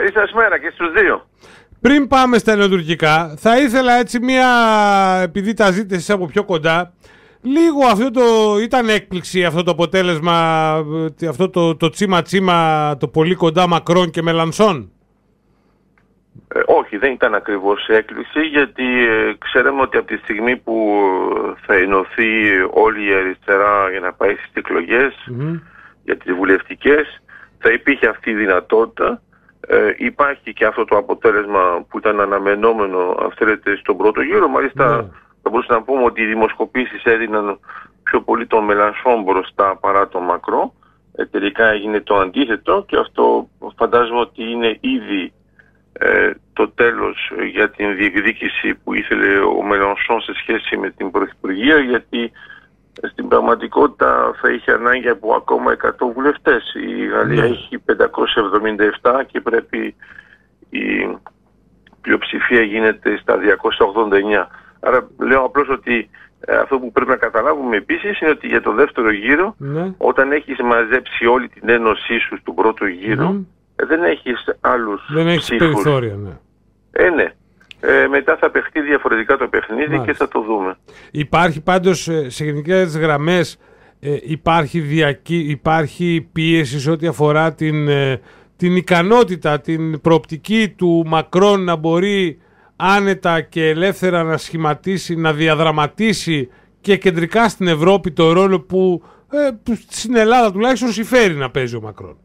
Καλή σας μέρα και στους δύο. Πριν πάμε στα ελληνοτουρκικά, θα ήθελα έτσι μία, επειδή τα ζήτησες από πιο κοντά, λίγο αυτό το, ήταν έκπληξη αυτό το αποτέλεσμα, ε, αυτό το, το τσίμα τσίμα, το πολύ κοντά Μακρόν και Μελανσόν; Ε, όχι, δεν ήταν ακριβώς έκπληξη γιατί ε, ξέραμε ότι από τη στιγμή που θα ενωθεί όλη η αριστερά για να πάει στις εκλογες για τις βουλευτικές θα υπήρχε αυτή η δυνατότητα. Ε, υπάρχει και αυτό το αποτέλεσμα που ήταν αναμενόμενο αν θέλετε στον πρώτο γύρο. Μάλιστα ναι. θα μπορούσαμε να πούμε ότι οι δημοσκοπήσεις έδιναν πιο πολύ τον Μελανσόν μπροστά παρά τον Μακρό. Ε, τελικά έγινε το αντίθετο και αυτό φαντάζομαι ότι είναι ήδη ε, το τέλος για την διεκδίκηση που ήθελε ο Μελανσόν σε σχέση με την Πρωθυπουργία γιατί στην πραγματικότητα θα είχε ανάγκη από ακόμα 100 βουλευτές. Η Γαλλία ναι. έχει 577 και πρέπει η πλειοψηφία γίνεται στα 289. Άρα λέω απλώς ότι ε, αυτό που πρέπει να καταλάβουμε επίσης είναι ότι για το δεύτερο γύρο ναι. όταν έχεις μαζέψει όλη την ένωσή σου στον πρώτο γύρο ναι. ε, δεν έχεις άλλους Δεν έχεις περιθώρια, ναι. Ε, ναι. Ε, μετά θα παιχτεί διαφορετικά το παιχνίδι και θα το δούμε. Υπάρχει πάντως ε, σε γενικές γραμμές ε, υπάρχει, διακή, υπάρχει πίεση σε ό,τι αφορά την, ε, την ικανότητα, την προοπτική του Μακρόν να μπορεί άνετα και ελεύθερα να σχηματίσει, να διαδραματίσει και κεντρικά στην Ευρώπη το ρόλο που ε, στην Ελλάδα τουλάχιστον συμφέρει να παίζει ο Μακρόν.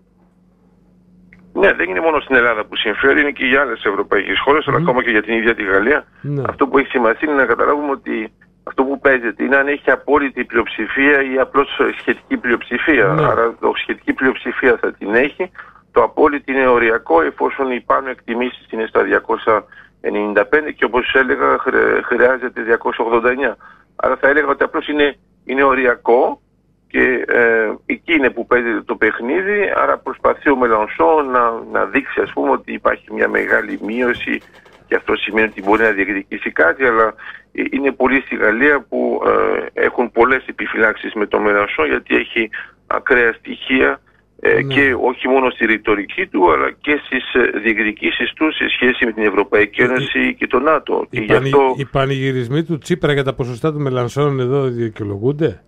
Ναι, δεν είναι μόνο στην Ελλάδα που συμφέρει, είναι και για άλλες ευρωπαϊκές χώρες, αλλά ακόμα και για την ίδια τη Γαλλία. Ναι. Αυτό που έχει σημασία είναι να καταλάβουμε ότι αυτό που παίζεται είναι αν έχει απόλυτη πλειοψηφία ή απλώς σχετική πλειοψηφία. Ναι. Άρα, το σχετική πλειοψηφία θα την έχει. Το απόλυτη είναι οριακό εφόσον οι πάνω εκτιμήσεις είναι στα 295 και όπως έλεγα χρειάζεται 289. Άρα θα έλεγα ότι απλώς είναι, είναι οριακό και ε, εκεί είναι που παίζει το παιχνίδι, άρα προσπαθεί ο Μελανσό να, να δείξει ας πούμε ότι υπάρχει μια μεγάλη μείωση και αυτό σημαίνει ότι μπορεί να διεκδικήσει κάτι, αλλά ε, είναι πολλοί στη Γαλλία που ε, έχουν πολλές επιφυλάξεις με τον Μελανσό γιατί έχει ακραία στοιχεία ε, ναι. και όχι μόνο στη ρητορική του αλλά και στις ε, διεκδικήσεις του σε σχέση με την Ευρωπαϊκή Ένωση και το ΝΑΤΟ. Οι, πανη, αυτό... οι πανηγυρισμοί του Τσίπρα για τα ποσοστά του Μελανσόν εδώ δικαιολογούνται;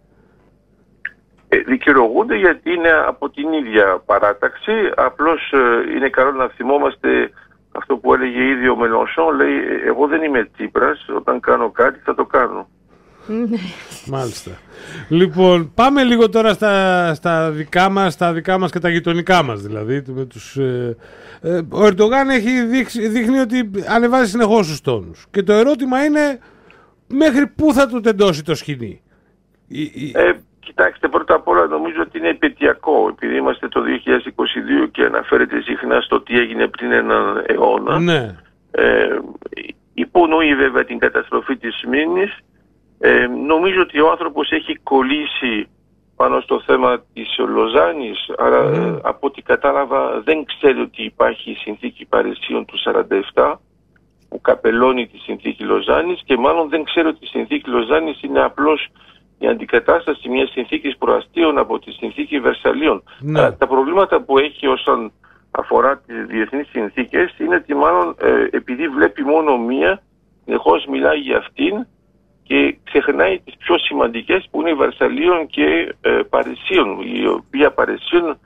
Ε, δικαιολογούνται γιατί είναι από την ίδια παράταξη. Απλώς ε, είναι καλό να θυμόμαστε αυτό που έλεγε ήδη ο Μελονσόν. Λέει εγώ δεν είμαι Τσίπρας, όταν κάνω κάτι θα το κάνω. Ναι. Μάλιστα. Λοιπόν, πάμε λίγο τώρα στα, στα δικά μας, στα δικά μας και τα γειτονικά μας δηλαδή. Με τους, ε, ε, ο Ερντογάν έχει δείξει, δείχνει ότι ανεβάζει συνεχώς τους τόνους. Και το ερώτημα είναι μέχρι πού θα του τεντώσει το σκηνή; Ε, Κοιτάξτε, πρώτα απ' όλα νομίζω ότι είναι επαιτειακό, επειδή είμαστε το 2022 και αναφέρεται συχνά στο τι έγινε πριν έναν αιώνα. Ναι. Ε, υπονοεί βέβαια την καταστροφή της Μήνης. Ε, νομίζω ότι ο άνθρωπος έχει κολλήσει πάνω στο θέμα της Λοζάνης, αλλά ναι. από ό,τι κατάλαβα δεν ξέρει ότι υπάρχει συνθήκη Παρισίων του 47 που καπελώνει τη συνθήκη Λοζάνης και μάλλον δεν ξέρει ότι η συνθήκη Λοζάνης είναι απλώς η αντικατάσταση μιας συνθήκης προαστίων από τη συνθήκη Βερσαλίων. Ναι. Τα προβλήματα που έχει όσον αφορά τις διεθνείς συνθήκες είναι ότι μάλλον ε, επειδή βλέπει μόνο μία, συνεχώς μιλάει για αυτήν και ξεχνάει τις πιο σημαντικές που είναι η Βερσαλίων και ε, Παρισίων, η οποία Παρισίων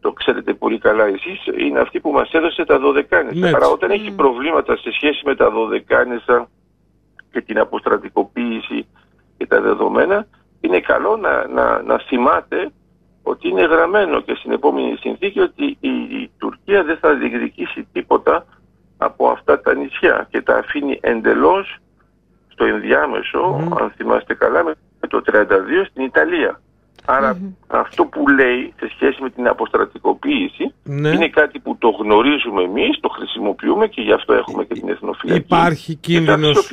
το ξέρετε πολύ καλά εσείς, είναι αυτή που μας έδωσε τα Δωδεκάνησα. Ναι. Άρα όταν έχει προβλήματα σε σχέση με τα Δωδεκάνησα και την αποστρατικοποίηση και τα δεδομένα, είναι καλό να, να, να θυμάται ότι είναι γραμμένο και στην επόμενη συνθήκη ότι η, Τουρκία δεν θα διεκδικήσει τίποτα από αυτά τα νησιά και τα αφήνει εντελώς στο ενδιάμεσο, αν θυμάστε καλά, με το 32 στην Ιταλία. αυτό που λέει σε σχέση με την αποστρατικοποίηση ναι. είναι κάτι που το γνωρίζουμε εμείς, το χρησιμοποιούμε και γι' αυτό έχουμε και την εθνοφυλακή. Υπάρχει κίνδυνος,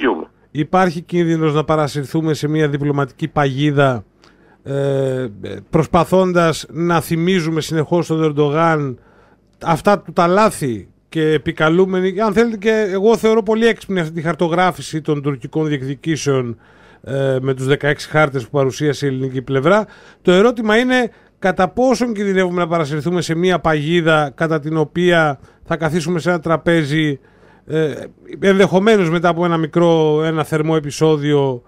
Υπάρχει κίνδυνος να παρασυρθούμε σε μια διπλωματική παγίδα ε, προσπαθώντας να θυμίζουμε συνεχώς στον Ερντογάν αυτά του τα λάθη και επικαλούμενοι. Αν θέλετε και εγώ θεωρώ πολύ έξυπνη αυτή τη χαρτογράφηση των τουρκικών διεκδικήσεων ε, με τους 16 χάρτες που παρουσίασε η ελληνική πλευρά. Το ερώτημα είναι κατά πόσον κινδυνεύουμε να παρασυρθούμε σε μια παγίδα κατά την οποία θα καθίσουμε σε ένα τραπέζι ε, ενδεχομένως μετά από ένα μικρό, ένα θερμό επεισόδιο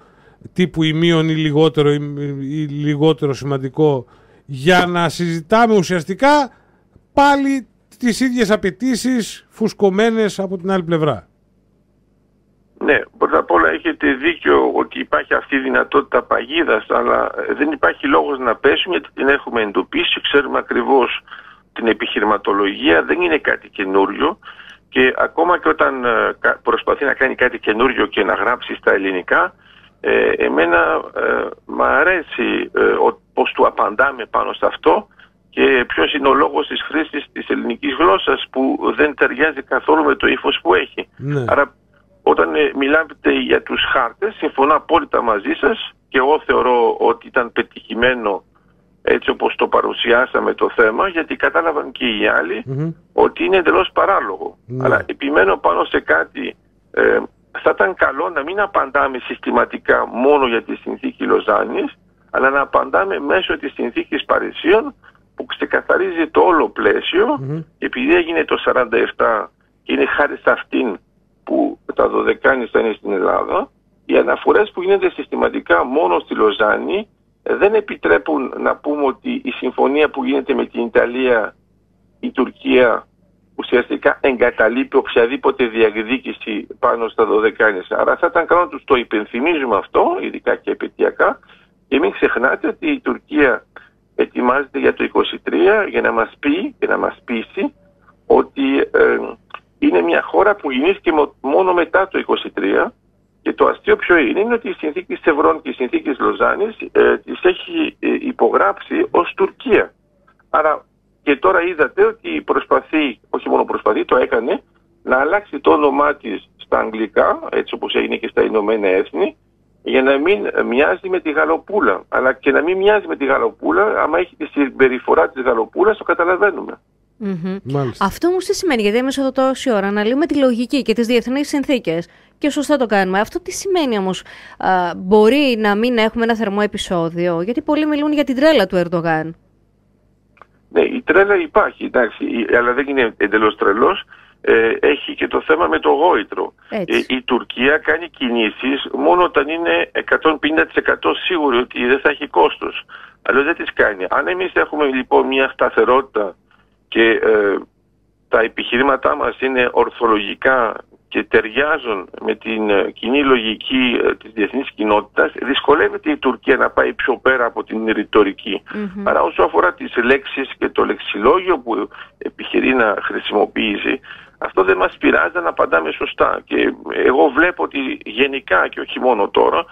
τύπου ημίων ή λιγότερο, ή λιγότερο σημαντικό για να συζητάμε ουσιαστικά πάλι τις ίδιες απαιτήσεις φουσκωμένες από την άλλη πλευρά. Ναι, πρώτα απ' όλα έχετε δίκιο ότι υπάρχει αυτή η δυνατότητα παγίδας, αλλά δεν υπάρχει λόγος να πέσουμε γιατί την έχουμε εντοπίσει, ξέρουμε ακριβώς την επιχειρηματολογία, δεν είναι κάτι καινούριο και ακόμα και όταν ε, προσπαθεί να κάνει κάτι καινούριο και να γράψει στα ελληνικά, ε, εμένα ε, μ' αρέσει ε, πώς του απαντάμε πάνω σε αυτό και ποιος είναι ο λόγος της χρήσης της ελληνικής γλώσσας που δεν ταιριάζει καθόλου με το ύφος που έχει. Ναι. Άρα όταν ε, μιλάτε για τους χάρτες, συμφωνώ απόλυτα μαζί σας και εγώ θεωρώ ότι ήταν πετυχημένο έτσι όπως το παρουσιάσαμε το θέμα, γιατί κατάλαβαν και οι αλλοι ότι είναι εντελώς παράλογο. Ναι. Αλλά επιμένω πάνω σε κάτι, ε, θα ήταν καλό να μην απαντάμε συστηματικά μόνο για τη συνθήκη Λοζάνης, αλλά να απαντάμε μέσω της συνθήκης Παρισίων που ξεκαθαρίζει το όλο πλαίσιο επειδή έγινε το 47 και είναι χάρη σε αυτήν που τα Δωδεκάνης θα είναι στην Ελλάδα, οι αναφορές που γίνονται συστηματικά μόνο στη Λοζάνη ε, δεν επιτρέπουν να πούμε ότι η συμφωνία που γίνεται με την Ιταλία, η Τουρκία ουσιαστικά εγκαταλείπει οποιαδήποτε διεκδίκηση πάνω στα Δωδεκάνης. Άρα θα ήταν καλό να τους το υπενθυμίζουμε αυτό, ειδικά και επαιτειακά, και μην ξεχνάτε ότι η Τουρκία ετοιμάζεται για το 23 για να μας πει και να μας πείσει ότι ε, είναι μια χώρα που γεννήθηκε μόνο μετά το 23 και το αστείο ποιο είναι, είναι ότι η συνθήκη Σευρών και η συνθήκη Λοζάνης ε, τις έχει ε, υπογράψει ως Τουρκία. Άρα και τώρα είδατε ότι προσπαθεί, όχι μόνο προσπαθεί, το έκανε, να αλλάξει το όνομά της στα αγγλικά, έτσι όπως έγινε και στα Ηνωμένα Έθνη, για να μην μοιάζει με τη γαλοπούλα. Αλλά και να μην μοιάζει με τη γαλοπούλα, άμα έχει τη συμπεριφορά της γαλοπούλας, το καταλαβαίνουμε. Αυτό όμως τι σημαίνει, γιατί εμείς εδώ τόση ώρα αναλύουμε τη λογική και τις διεθνείς συνθήκες και σωστά το κάνουμε. Αυτό τι σημαίνει όμως, μπορεί να μην έχουμε ένα θερμό επεισόδιο, γιατί πολλοί μιλούν για την τρέλα του Ερντογάν. Ναι, η τρέλα υπάρχει, εντάξει, αλλά δεν είναι εντελώς τρελός. Ε, έχει και το θέμα με το γόητρο. Ε, η Τουρκία κάνει κινήσεις μόνο όταν είναι 150% σίγουρη ότι δεν θα έχει κόστος. Αλλά δεν τις κάνει. Αν εμείς έχουμε λοιπόν μια σταθερότητα και ε, τα επιχειρήματά μας είναι ορθολογικά και ταιριάζουν με την ε, κοινή λογική ε, της διεθνής κοινότητας, δυσκολεύεται η Τουρκία να πάει πιο πέρα από την ρητορική. Mm-hmm. Άρα όσο αφορά τις λέξεις και το λεξιλόγιο που επιχειρεί να χρησιμοποιήσει, αυτό δεν μας πειράζει να απαντάμε σωστά. Και εγώ βλέπω ότι γενικά και όχι μόνο τώρα,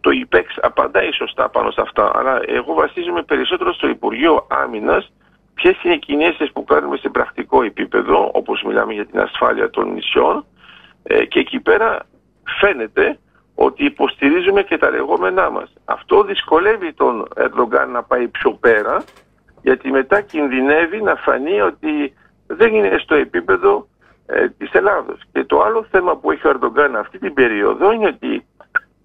το ΙΠΕΞ απαντάει σωστά πάνω σε αυτά. Αλλά εγώ βασίζομαι περισσότερο στο Υπουργείο Άμυνας Ποιες είναι οι κινήσει που κάνουμε σε πρακτικό επίπεδο, όπως μιλάμε για την ασφάλεια των νησιών, ε, και εκεί πέρα φαίνεται ότι υποστηρίζουμε και τα λεγόμενά μας. Αυτό δυσκολεύει τον Ερντογκάν να πάει πιο πέρα, γιατί μετά κινδυνεύει να φανεί ότι δεν είναι στο επίπεδο ε, της Ελλάδος. Και το άλλο θέμα που έχει ο Ερντογκάν αυτή την περίοδο είναι ότι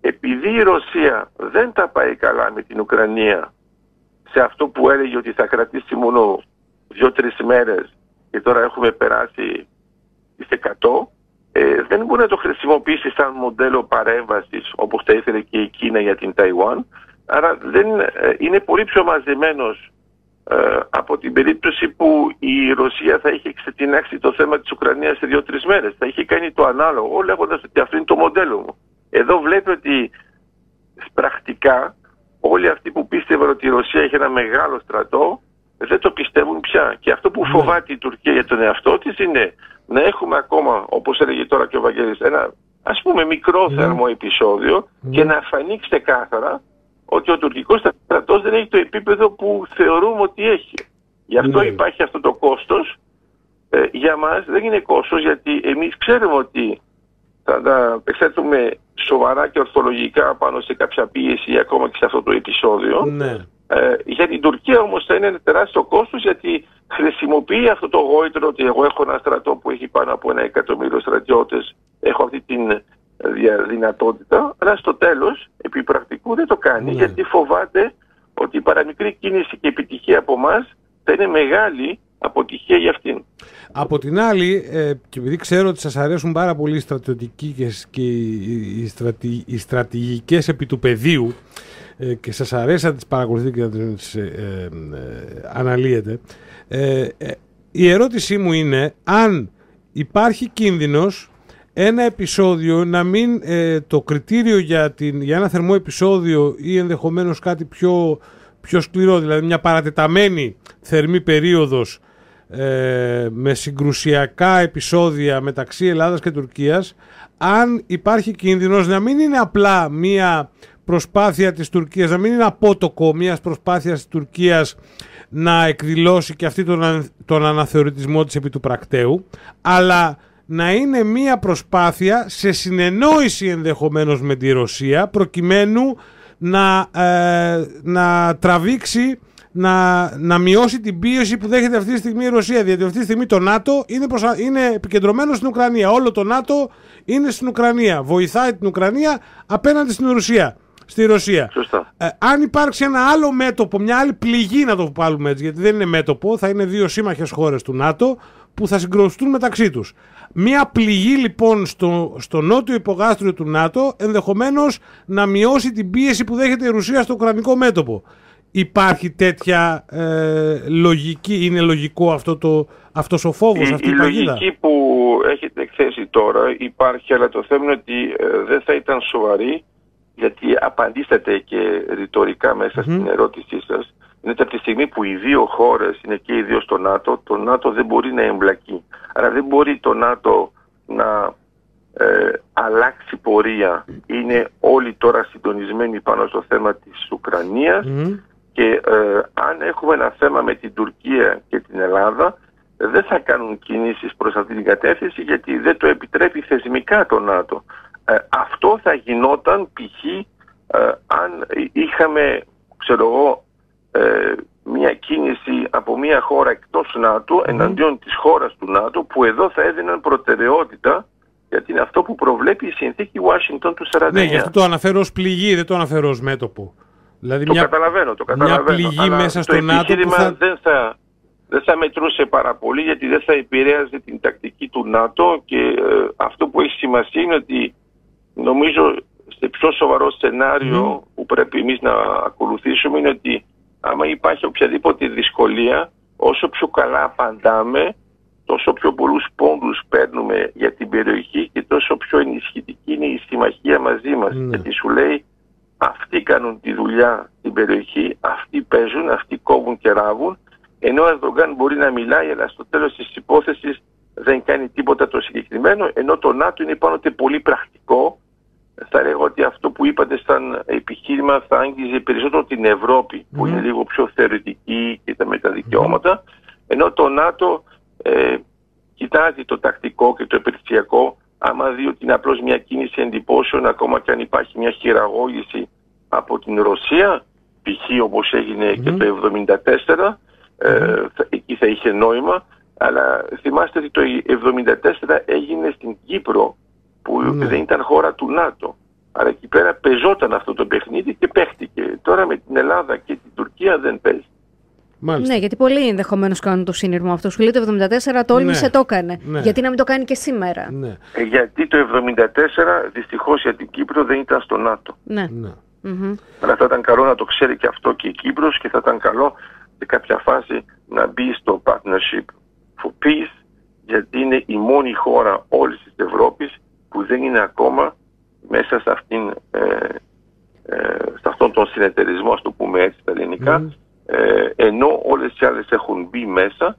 επειδή η Ρωσία δεν τα πάει καλά με την Ουκρανία σε αυτό που έλεγε ότι θα κρατήσει μόνο δύο-τρεις μέρες και τώρα έχουμε περάσει τις 100, ε, δεν μπορεί να το χρησιμοποιήσει σαν μοντέλο παρέμβασης όπως τα ήθελε και η Κίνα για την Ταϊουάν. Άρα δεν, ε, είναι πολύ πιο μαζεμένος ε, από την περίπτωση που η Ρωσία θα είχε ξετινάξει το θέμα της Ουκρανίας σε δύο-τρεις μέρες. Θα είχε κάνει το ανάλογο λέγοντας ότι αυτό είναι το μοντέλο μου. Εδώ βλέπει ότι πρακτικά όλοι αυτοί που πίστευαν ότι η Ρωσία έχει ένα μεγάλο στρατό δεν το πιστεύουν πια. Και αυτό που ναι. φοβάται η Τουρκία για τον εαυτό της είναι να έχουμε ακόμα, όπως έλεγε τώρα και ο Βαγγέλης, ένα ας πούμε μικρό ναι. θερμό επεισόδιο ναι. και να φανεί ξεκάθαρα ότι ο τουρκικός στρατός δεν έχει το επίπεδο που θεωρούμε ότι έχει. Γι' αυτό υπάρχει αυτό το κόστος. Ε, για μας δεν είναι κόστος γιατί εμείς ξέρουμε ότι θα τα εξέτουμε σοβαρά και ορθολογικά πάνω σε κάποια πίεση ακόμα και σε αυτό το επεισόδιο. Ναι. Ε, για την Τουρκία όμως θα είναι ένα τεράστιο κόστος γιατί χρησιμοποιεί αυτό το γόητρο ότι εγώ έχω ένα στρατό που έχει πάνω από ένα εκατομμύριο στρατιώτες, έχω αυτή την ε, δυνατότητα, αλλά στο τέλος επί πρακτικού δεν το κάνει γιατί φοβάται ότι η παραμικρή κίνηση και επιτυχία από εμάς θα είναι μεγάλη αποτυχία για αυτήν. Από την άλλη, ε, και επειδή ξέρω ότι σας αρέσουν πάρα πολύ οι στρατιωτικοί και, οι, στρατη, οι στρατηγικές επί του πεδίου ε, και σας αρέσει να τις παρακολουθείτε και να τις ε, αναλύετε, η ερώτησή μου είναι αν υπάρχει κίνδυνος ένα επεισόδιο να μην το κριτήριο για, την, για ένα θερμό επεισόδιο ή ενδεχομένως κάτι πιο, πιο σκληρό, δηλαδή μια παρατεταμένη θερμή περίοδος ε, με συγκρουσιακά επεισόδια μεταξύ Ελλάδας και Τουρκίας αν υπάρχει κίνδυνος να μην είναι απλά μία προσπάθεια της Τουρκίας, να μην είναι απότοκο μιας προσπάθειας της Τουρκίας να εκδηλώσει και αυτή τον, τον αναθεωρητισμό της επί του πρακτέου, αλλά να είναι μία προσπάθεια σε συνεννόηση ενδεχομένως με τη Ρωσία προκειμένου να, ε, να τραβήξει να, να μειώσει την πίεση που δέχεται αυτή τη στιγμή η Ρωσία. Γιατί αυτή τη στιγμή το ΝΑΤΟ είναι, προσα... είναι επικεντρωμένο στην Ουκρανία. Όλο το ΝΑΤΟ είναι στην Ουκρανία. Βοηθάει την Ουκρανία απέναντι στην Ρωσία. Στη Ρωσία. Σωστά. Ε, αν υπάρξει ένα άλλο μέτωπο, μια άλλη πληγή να το βάλουμε έτσι, γιατί δεν είναι μέτωπο, θα είναι δύο σύμμαχες χώρες του ΝΑΤΟ που θα συγκρουστούν μεταξύ τους. Μια πληγή λοιπόν στο, στο νότιο υπογάστριο του ΝΑΤΟ ενδεχομένως να μειώσει την πίεση που δέχεται η Ρωσία στο ουκρανικό μέτωπο υπάρχει τέτοια ε, λογική, είναι λογικό αυτό το, αυτός ο φόβος, η, αυτή η, η λογική που έχετε εκθέσει τώρα υπάρχει, αλλά το θέμα είναι ότι ε, δεν θα ήταν σοβαρή, γιατί απαντήσατε και ρητορικά μέσα στην ερώτησή σας, είναι ότι από τη στιγμή που οι δύο χώρες είναι και οι δύο στο ΝΑΤΟ, το ΝΑΤΟ δεν μπορεί να εμπλακεί. Άρα δεν μπορεί το ΝΑΤΟ να ε, αλλάξει πορεία. Είναι όλοι τώρα συντονισμένοι πάνω στο θέμα της Ουκρανίας και ε, αν έχουμε ένα θέμα με την Τουρκία και την Ελλάδα, δεν θα κάνουν κινήσεις προς αυτή την κατεύθυνση γιατί δεν το επιτρέπει θεσμικά το ΝΑΤΟ. Ε, αυτό θα γινόταν π.χ. Ε, αν είχαμε, ξέρω εγώ, μια κίνηση από μια χώρα εκτός ΝΑΤΟ εναντίον της χώρας του ΝΑΤΟ που εδώ θα έδιναν προτεραιότητα γιατί είναι αυτό που προβλέπει η συνθήκη Washington του 49. Ναι, γι' αυτό το αναφέρω ως πληγή, δεν το αναφέρω ως μέτωπο. Δηλαδή το μια, καταλαβαίνω, το καταλαβαίνω. Μια πληγή μέσα στο ΝΑΤΟ που θα... δεν θα... Δεν θα μετρούσε πάρα πολύ γιατί δεν θα επηρέαζε την τακτική του ΝΑΤΟ και ε, αυτό που έχει σημασία είναι ότι νομίζω σε πιο σοβαρό σενάριο που πρέπει εμείς να ακολουθήσουμε είναι ότι άμα υπάρχει οποιαδήποτε δυσκολία όσο πιο καλά απαντάμε τόσο πιο πολλούς πόντους παίρνουμε για την περιοχή και τόσο πιο ενισχυτική είναι η συμμαχία μαζί μας. Mm. Γιατί σου λέει αυτοί κάνουν τη δουλειά στην περιοχή, αυτοί παίζουν, αυτοί κόβουν και ράβουν, ενώ ο Ερδογκάν μπορεί να μιλάει, αλλά στο τέλος της υπόθεσης δεν κάνει τίποτα το συγκεκριμένο, ενώ το ΝΑΤΟ είναι πάνω πολύ πρακτικό. Θα λέγω ότι αυτό που είπατε σαν επιχείρημα θα άγγιζε περισσότερο την Ευρώπη, που είναι λίγο πιο θεωρητική και τα με τα δικαιώματα, ενώ το ΝΑΤΟ ε, κοιτάζει το τακτικό και το επιχειρησιακό άμα δει ότι είναι απλώς μια κίνηση εντυπώσεων ακόμα και αν υπάρχει μια χειραγώγηση από την Ρωσία π.χ. όπως έγινε και το 1974 ε, εκεί θα είχε νόημα αλλά θυμάστε ότι το 1974 έγινε στην Κύπρο που ναι. δεν ήταν χώρα του ΝΑΤΟ άρα εκεί πέρα πεζόταν αυτό το παιχνίδι και παίχτηκε τώρα με την Ελλάδα και την Τουρκία δεν παίζει Μάλιστα. Ναι, γιατί πολλοί ενδεχομένως κάνουν το σύνειρμο αυτό. Σου λέει το 74 τόλμησε, ναι. το έκανε. Ναι. Γιατί να μην το κάνει και σήμερα; Ναι. Ε, γιατί το 74 δυστυχώς για την Κύπρο δεν ήταν στο ΝΑΤΟ. Ναι. ναι. Mm-hmm. Αλλά θα ήταν καλό να το ξέρει και αυτό και η Κύπρος και θα ήταν καλό σε κάποια φάση να μπει στο Partnership for Peace γιατί είναι η μόνη χώρα όλης της Ευρώπης που δεν είναι ακόμα μέσα σε, αυτήν, ε, ε, σε αυτόν τον συνεταιρισμό, ας το πούμε έτσι στα ελληνικά, ε, ενώ όλες οι άλλες έχουν μπει μέσα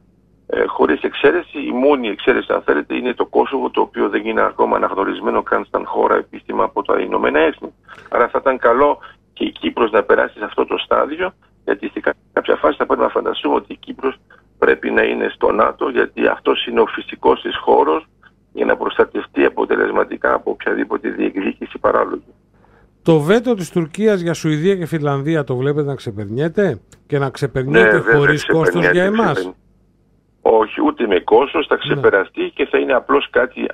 ε, χωρίς εξαίρεση. Η μόνη εξαίρεση αν θέλετε είναι το Κόσοβο το οποίο δεν είναι ακόμα αναγνωρισμένο καν σαν χώρα επίσημα από τα Ηνωμένα Έθνη. Άρα θα ήταν καλό και η Κύπρος να περάσει σε αυτό το στάδιο γιατί σε κάποια φάση θα πρέπει να φανταστούμε ότι η Κύπρος πρέπει να είναι στο ΝΑΤΟ γιατί αυτός είναι ο φυσικός της χώρος για να προστατευτεί αποτελεσματικά από οποιαδήποτε διεκδίκηση παράλογη. Το βέτο της Τουρκίας για Σουηδία και Φιλανδία το βλέπετε να ξεπερνιέται και να ξεπερνιέται ναι, χωρίς κόστος για εμάς; Όχι, ούτε με κόστος, θα ναι. ξεπεραστεί και θα είναι απλώς κάτι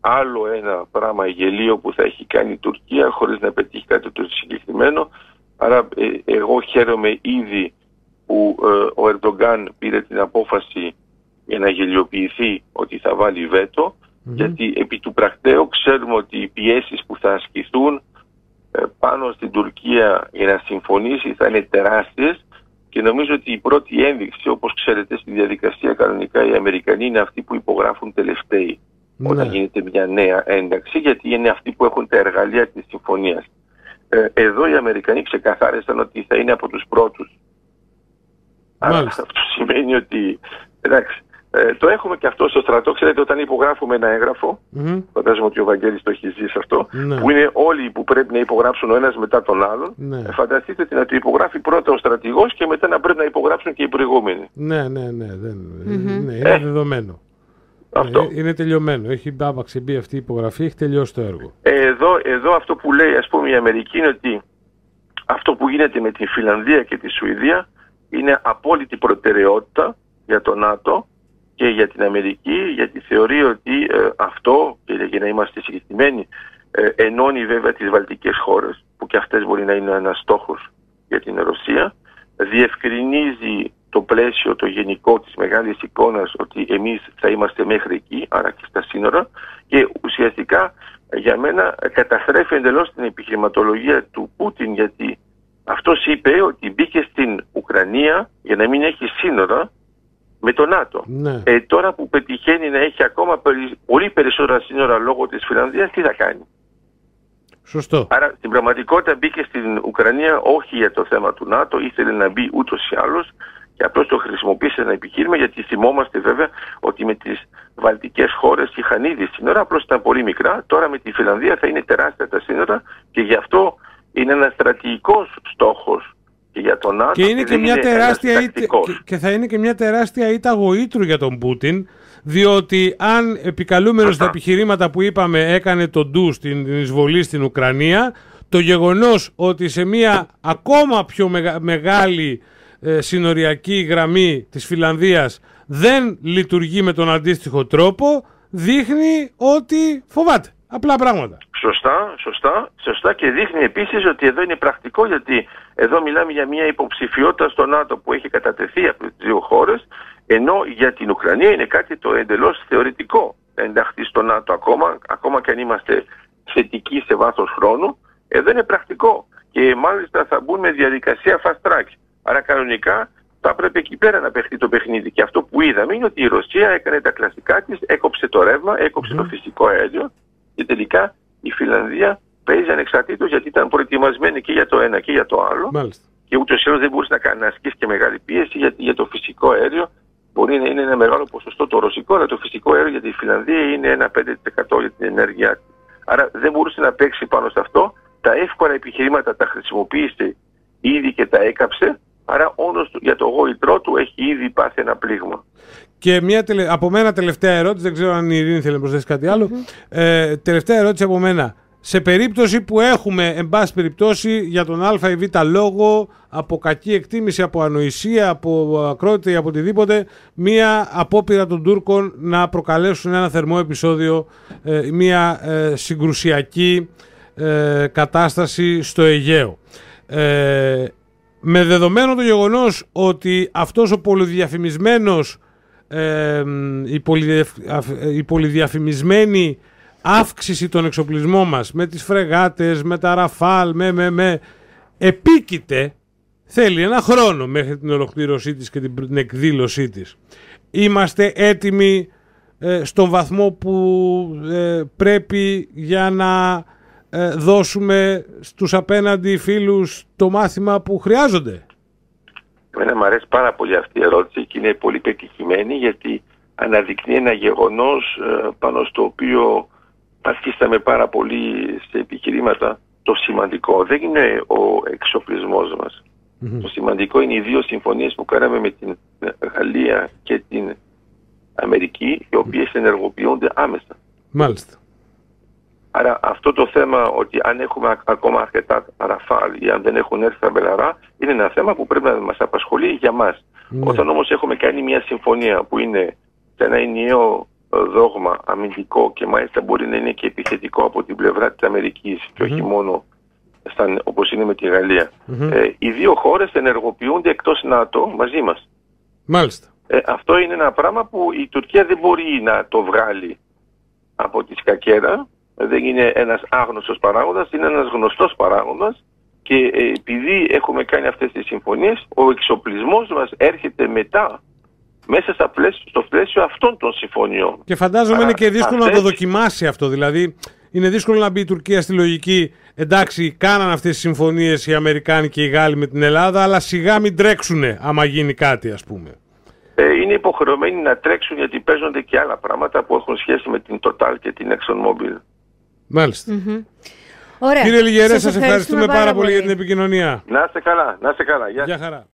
άλλο ένα πράγμα γελίο που θα έχει κάνει η Τουρκία χωρίς να πετύχει κάτι το συγκεκριμένο. Άρα ε, εγώ χαίρομαι ήδη που ε, ο Ερντογκάν πήρε την απόφαση για να γελιοποιηθεί ότι θα βάλει γιατί επί του πρακτέου ξέρουμε ότι οι πιέσεις που θα ασκηθούν ε, πάνω στην Τουρκία για να συμφωνήσει θα είναι τεράστιες και νομίζω ότι η πρώτη ένδειξη, όπως ξέρετε, στη διαδικασία κανονικά οι Αμερικανοί είναι αυτοί που υπογράφουν τελευταίοι ναι. όταν γίνεται μια νέα ένταξη, γιατί είναι αυτοί που έχουν τα εργαλεία της συμφωνίας. Ε, εδώ οι Αμερικανοί ξεκαθάρισαν ότι θα είναι από τους πρώτους. Άρα αυτό σημαίνει ότι, εντάξει, ε, το έχουμε και αυτό στο στρατό. Ξέρετε, όταν υπογράφουμε ένα έγγραφο, mm-hmm. φαντάζομαι ότι ο Βαγγέλης το έχει ζήσει αυτό, ναι. που είναι όλοι που πρέπει να υπογράψουν ο ένας μετά τον άλλον. Ναι. Ε, φανταστείτε να το υπογράφει πρώτα ο στρατηγός και μετά να πρέπει να υπογράψουν και οι προηγούμενοι. Ναι, ναι, ναι. Δεν, mm-hmm. ναι είναι ε. δεδομένο. Αυτό. Ε, είναι τελειωμένο. Έχει μπάπαξε μπει αυτή η υπογραφή, έχει τελειώσει το έργο. Εδώ, εδώ αυτό που λέει ας πούμε η Αμερική είναι ότι αυτό που γίνεται με τη Φιλανδία και τη Σουηδία είναι απόλυτη προτεραιότητα για το ΝΑΤΟ και για την Αμερική γιατί θεωρεί ότι ε, αυτό, και για να είμαστε συγκεκριμένοι, ε, ενώνει βέβαια τις βαλτικές χώρες που και αυτές μπορεί να είναι ένας στόχος για την Ρωσία, διευκρινίζει το πλαίσιο, το γενικό της μεγάλης εικόνας ότι εμείς θα είμαστε μέχρι εκεί, άρα και στα σύνορα και ουσιαστικά για μένα καταστρέφει εντελώς την επιχειρηματολογία του Πούτιν γιατί αυτός είπε ότι μπήκε στην Ουκρανία για να μην έχει σύνορα με το ΝΑΤΟ. Ναι. Ε, τώρα που πετυχαίνει να έχει ακόμα πολύ περισσότερα σύνορα λόγω της Φιλανδίας, τι θα κάνει; Σωστό. Άρα στην πραγματικότητα μπήκε στην Ουκρανία όχι για το θέμα του ΝΑΤΟ, ήθελε να μπει ούτως ή άλλως και απλώς το χρησιμοποίησε ένα επιχείρημα γιατί θυμόμαστε βέβαια ότι με τις βαλτικές χώρες είχαν ήδη σύνορα, απλώς ήταν πολύ μικρά. Τώρα με τη Φιλανδία θα είναι τεράστια τα σύνορα και γι' αυτό είναι ένας στρατηγικός στόχος και για τον ΝΑΤΟ και, είναι και, μια τεράστια ήττα, και, θα είναι και μια τεράστια ήττα γοήτρου για τον Πούτιν διότι αν επικαλούμενος τα επιχειρήματα που είπαμε έκανε τον ντου στην εισβολή στην Ουκρανία το γεγονός ότι σε μια ακόμα πιο μεγάλη ε, συνοριακή γραμμή της Φιλανδίας δεν λειτουργεί με τον αντίστοιχο τρόπο δείχνει ότι φοβάται. Απλά πράγματα. Σωστά, σωστά, σωστά και δείχνει επίσης ότι εδώ είναι πρακτικό γιατί εδώ μιλάμε για μια υποψηφιότητα στο ΝΑΤΟ που έχει κατατεθεί από τις δύο χώρες ενώ για την Ουκρανία είναι κάτι το εντελώς θεωρητικό ενταχθεί στο ΝΑΤΟ ακόμα, ακόμα και αν είμαστε θετικοί σε βάθος χρόνου εδώ είναι πρακτικό και μάλιστα θα μπουν με διαδικασία fast track. Άρα κανονικά θα πρέπει εκεί πέρα να παιχτεί το παιχνίδι. Και αυτό που είδαμε είναι ότι η Ρωσία έκανε τα κλασικά της, έκοψε το ρεύμα, έκοψε το φυσικό αέριο και τελικά η Φιλανδία παίζει ανεξαρτήτως γιατί ήταν προετοιμασμένη και για το ένα και για το άλλο. Μάλιστα. Και ούτως ή άλλως δεν μπορούσε να κάνει να ασκήσει και μεγάλη πίεση γιατί για το φυσικό αέριο μπορεί να είναι ένα μεγάλο ποσοστό το ρωσικό, αλλά το φυσικό αέριο για τη Φιλανδία είναι ένα 5% για την ενέργειά Άρα δεν μπορούσε να παίξει πάνω σε αυτό. Τα εύκολα επιχειρήματα τα χρησιμοποίησε ήδη και τα έκαψε. Άρα όντως για το γόητρό του έχει ήδη πάθει ένα πλήγμα. Και μια τελε... από μένα τελευταία ερώτηση, δεν ξέρω αν η Ειρήνη θέλει να προσθέσει κάτι Ε, τελευταία ερώτηση από μένα. Σε περίπτωση που έχουμε, εν πάση περιπτώσει, για τον Α ή Β λόγο, από κακή εκτίμηση, από ανοησία, από ακρότητα ή από οτιδήποτε, μία απόπειρα των Τούρκων να προκαλέσουν ένα θερμό επεισόδιο, ε, μία ε, συγκρουσιακή ε, κατάσταση στο Αιγαίο. με δεδομένο το γεγονός ότι αυτός ο πολυδιαφημισμένος η, πολυδιαφημισμένη αύξηση των εξοπλισμών μας με τις φρεγάτες, με τα ραφάλ, με, με, με επίκειται θέλει ένα χρόνο μέχρι την ολοκλήρωσή της και την εκδήλωσή της. Είμαστε έτοιμοι ε, στον βαθμό που ε, πρέπει για να ε, δώσουμε στους απέναντι φίλους το μάθημα που χρειάζονται. Εμένα μου αρέσει πάρα πολύ αυτή η ερώτηση και είναι πολύ πετυχημένη γιατί αναδεικνύει ένα γεγονός ε, πάνω στο οποίο αρχίσαμε πάρα πολύ σε επιχειρήματα. Το σημαντικό δεν είναι ο εξοπλισμός μας. Το σημαντικό είναι οι δύο συμφωνίες που κάναμε με την Γαλλία και την Αμερική οι οποίες ενεργοποιούνται άμεσα. Μάλιστα. Άρα αυτό το θέμα ότι αν έχουμε ακόμα αρκετά ραφάλ ή αν δεν έχουν έρθει τα μπελαρά είναι ένα θέμα που πρέπει να μας απασχολεί για μας. Ναι. Όταν όμως έχουμε κάνει μια συμφωνία που είναι σε ένα ενιαίο ε, δόγμα αμυντικό και μάλιστα μπορεί να είναι και επιθετικό από την πλευρά της Αμερικής και όχι μόνο σαν, όπως είναι με τη γαλλια ε, οι δύο χώρες ενεργοποιούνται εκτός ΝΑΤΟ μαζί μας. Μάλιστα. Ε, αυτό είναι ένα πράγμα που η Τουρκία δεν μπορεί να το βγάλει από τη σκακέρα. Δεν είναι ένας άγνωστος παράγοντας, είναι ένας γνωστός παράγοντας και ε, επειδή έχουμε κάνει αυτές τις συμφωνίες, ο εξοπλισμός μας έρχεται μετά μέσα στα πλαίσιο, στο πλαίσιο αυτών των συμφωνιών. Και φαντάζομαι είναι και δύσκολο να το δοκιμάσει αυτό. Δηλαδή, είναι δύσκολο να μπει η Τουρκία στη λογική. Εντάξει, κάναν αυτές τις συμφωνίες οι Αμερικάνοι και οι Γάλλοι με την Ελλάδα, αλλά σιγά μην τρέξουνε άμα γίνει κάτι, ας πούμε. Ε, είναι υποχρεωμένοι να τρέξουν γιατί παίζονται και άλλα πράγματα που έχουν σχέση με την Total και την ExxonMobil. Μάλιστα. Mm-hmm. Ωραία. Κύριε Λιγερέ, σας, ευχαριστούμε, πάρα πολύ για την επικοινωνία. Να είστε καλά, να είστε καλά. Γεια χαρά.